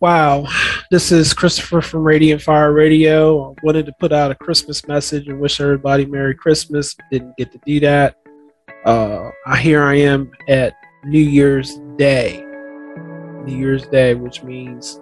Wow, this is Christopher from Radiant Fire Radio. I wanted to put out a Christmas message and wish everybody Merry Christmas. Didn't get to do that. Uh, here I am at New Year's Day. New Year's Day, which means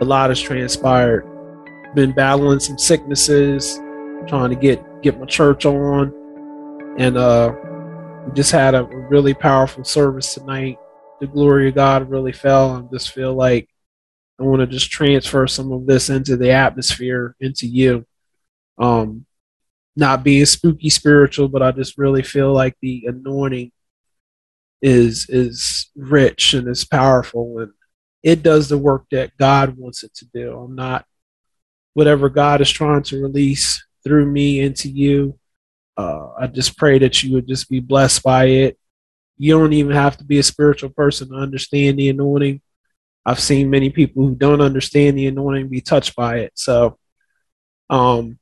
a lot has transpired. Been battling some sicknesses, trying to get get my church on, and uh, we just had a really powerful service tonight. The glory of God really fell. I just feel like I want to just transfer some of this into the atmosphere, into you. Um, not being spooky spiritual, but I just really feel like the anointing is is rich and is powerful and it does the work that God wants it to do. I'm not whatever God is trying to release through me into you. Uh, I just pray that you would just be blessed by it. You don't even have to be a spiritual person to understand the anointing. I've seen many people who don't understand the anointing be touched by it. So, um,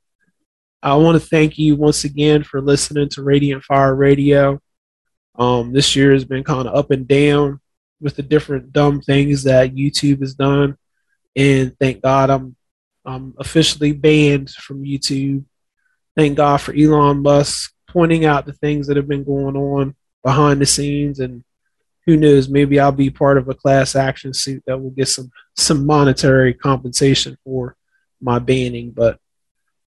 I want to thank you once again for listening to Radiant Fire Radio. Um, this year has been kind of up and down with the different dumb things that YouTube has done, and thank God I'm I'm officially banned from YouTube. Thank God for Elon Musk pointing out the things that have been going on behind the scenes and who knows, maybe I'll be part of a class action suit that will get some some monetary compensation for my banning. But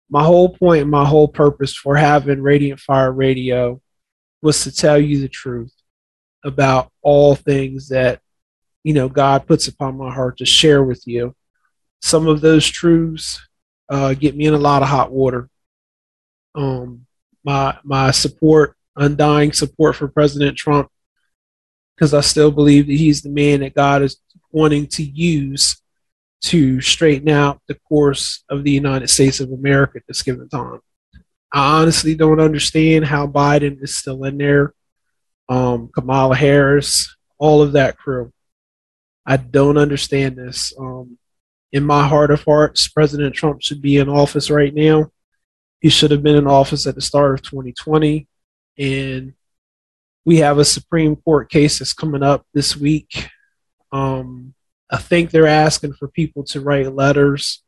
my whole point, my whole purpose for having Radiant Fire Radio was to tell you the truth about all things that you know God puts upon my heart to share with you. Some of those truths uh, get me in a lot of hot water. Um, my my support, undying support for President Trump because I still believe that he's the man that God is wanting to use to straighten out the course of the United States of America at this given time. I honestly don't understand how Biden is still in there, um, Kamala Harris, all of that crew. I don't understand this. Um, in my heart of hearts, President Trump should be in office right now. He should have been in office at the start of 2020. And we have a Supreme Court case that's coming up this week. Um, I think they're asking for people to write letters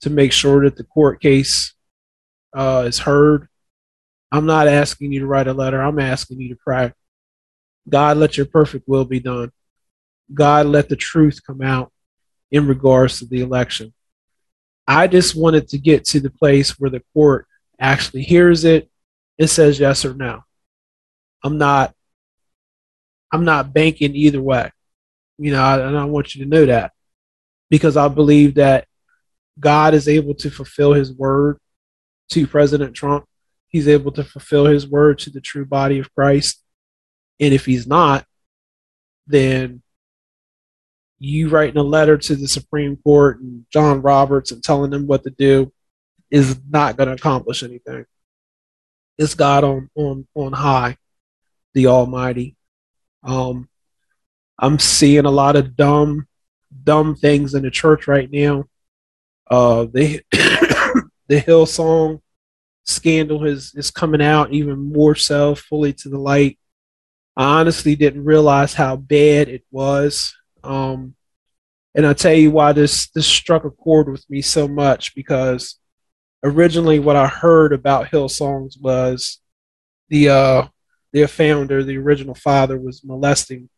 to make sure that the court case uh, is heard. I'm not asking you to write a letter. I'm asking you to pray. God, let your perfect will be done. God, let the truth come out in regards to the election. I just wanted to get to the place where the court actually hears it and says yes or no. I'm not I'm not banking either way. You know, and I want you to know that because I believe that God is able to fulfill his word to President Trump. He's able to fulfill his word to the true body of Christ. And if he's not, then you writing a letter to the Supreme Court and John Roberts and telling them what to do is not going to accomplish anything. It's God on, on, on high, the Almighty. Um, I'm seeing a lot of dumb, dumb things in the church right now. Uh, the the Hillsong scandal is is coming out even more so, fully to the light. I honestly didn't realize how bad it was. Um, and I'll tell you why this this struck a chord with me so much because originally what I heard about Hillsongs was the uh, their founder, the original father, was molesting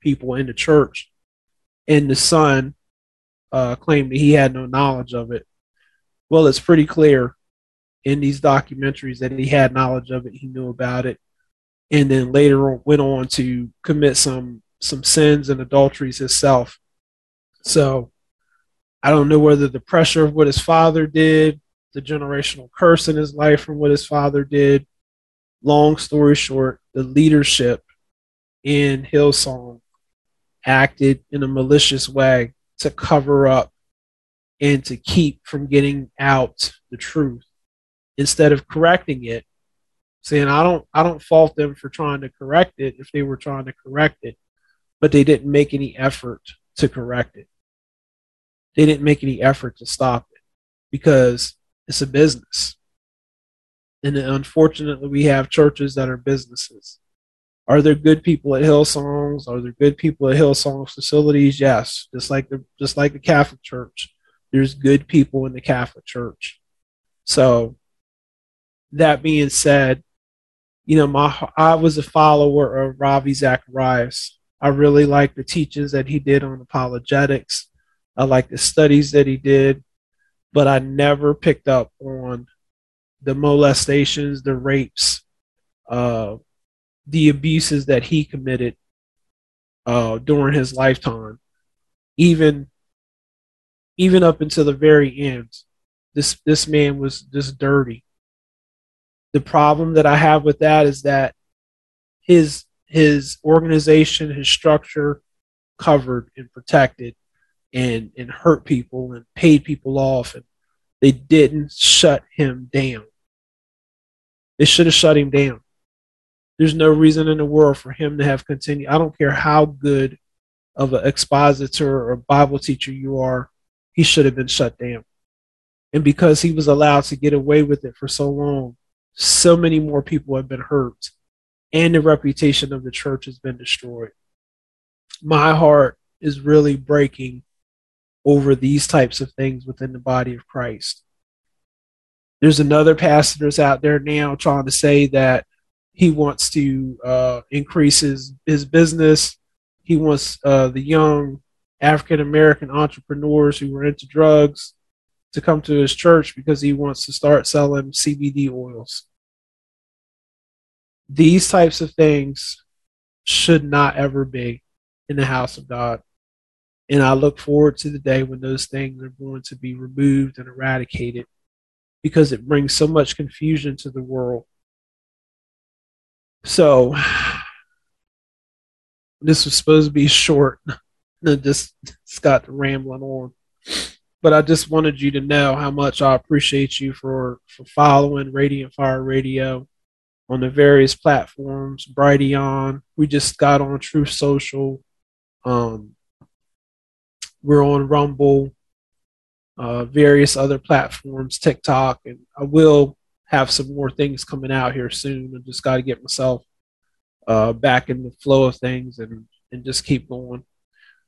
people in the church, and the son uh, claimed that he had no knowledge of it. Well, it's pretty clear in these documentaries that he had knowledge of it, he knew about it, and then later on went on to commit some some sins and adulteries himself. So I don't know whether the pressure of what his father did, the generational curse in his life from what his father did, long story short, the leadership in Hillsong acted in a malicious way to cover up and to keep from getting out the truth. Instead of correcting it saying i don't i don't fault them for trying to correct it if they were trying to correct it but they didn't make any effort to correct it. They didn't make any effort to stop it because it's a business and unfortunately, we have churches that are businesses. Are there good people at Hillsongs? Are there good people at Hillsongs facilities? Yes, just like the just like the Catholic Church. There's good people in the Catholic Church. So that being said, you know, my I was a follower of Ravi Zacharias. I really like the teachings that he did on apologetics. I like the studies that he did, but I never picked up on the molestations, the rapes, uh, the abuses that he committed uh, during his lifetime, even even up until the very end. This this man was just dirty. The problem that I have with that is that his his organization, his structure covered and protected and and hurt people and paid people off and they didn't shut him down. They should have shut him down. There's no reason in the world for him to have continued. I don't care how good of an expositor or Bible teacher you are, he should have been shut down. And because he was allowed to get away with it for so long, so many more people have been hurt and the reputation of the church has been destroyed. My heart is really breaking over these types of things within the body of Christ. There's another pastor that's out there now trying to say that he wants to uh, increase his, his business. He wants uh, the young African American entrepreneurs who were into drugs to come to his church because he wants to start selling CBD oils. These types of things should not ever be in the house of God. And I look forward to the day when those things are going to be removed and eradicated because it brings so much confusion to the world. So, this was supposed to be short. and just, just got rambling on. But I just wanted you to know how much I appreciate you for, for following Radiant Fire Radio on the various platforms. Brighteon. We just got on Truth Social. Um, we're on Rumble, uh, various other platforms, TikTok, and I will have some more things coming out here soon. I just got to get myself uh, back in the flow of things and and just keep going.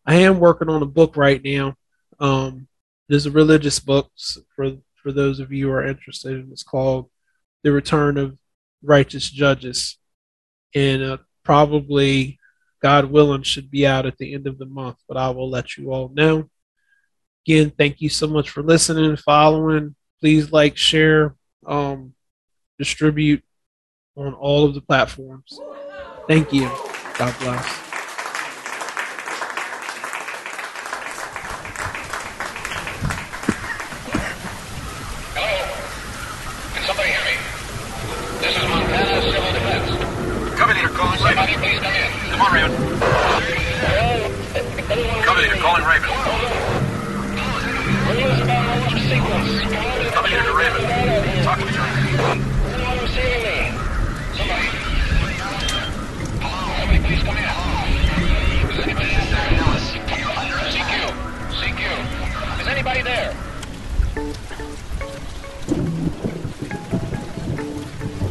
I am working on a book right now. Um, there's a religious book for for those of you who are interested. It's called "The Return of Righteous Judges," and uh, probably God willing, should be out at the end of the month, but I will let you all know. Again, thank you so much for listening, and following. Please like, share, um, distribute on all of the platforms. Thank you. God bless.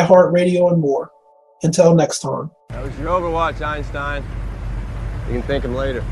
iHeartRadio, and more. Until next time. That was your Overwatch, Einstein. You can thank him later.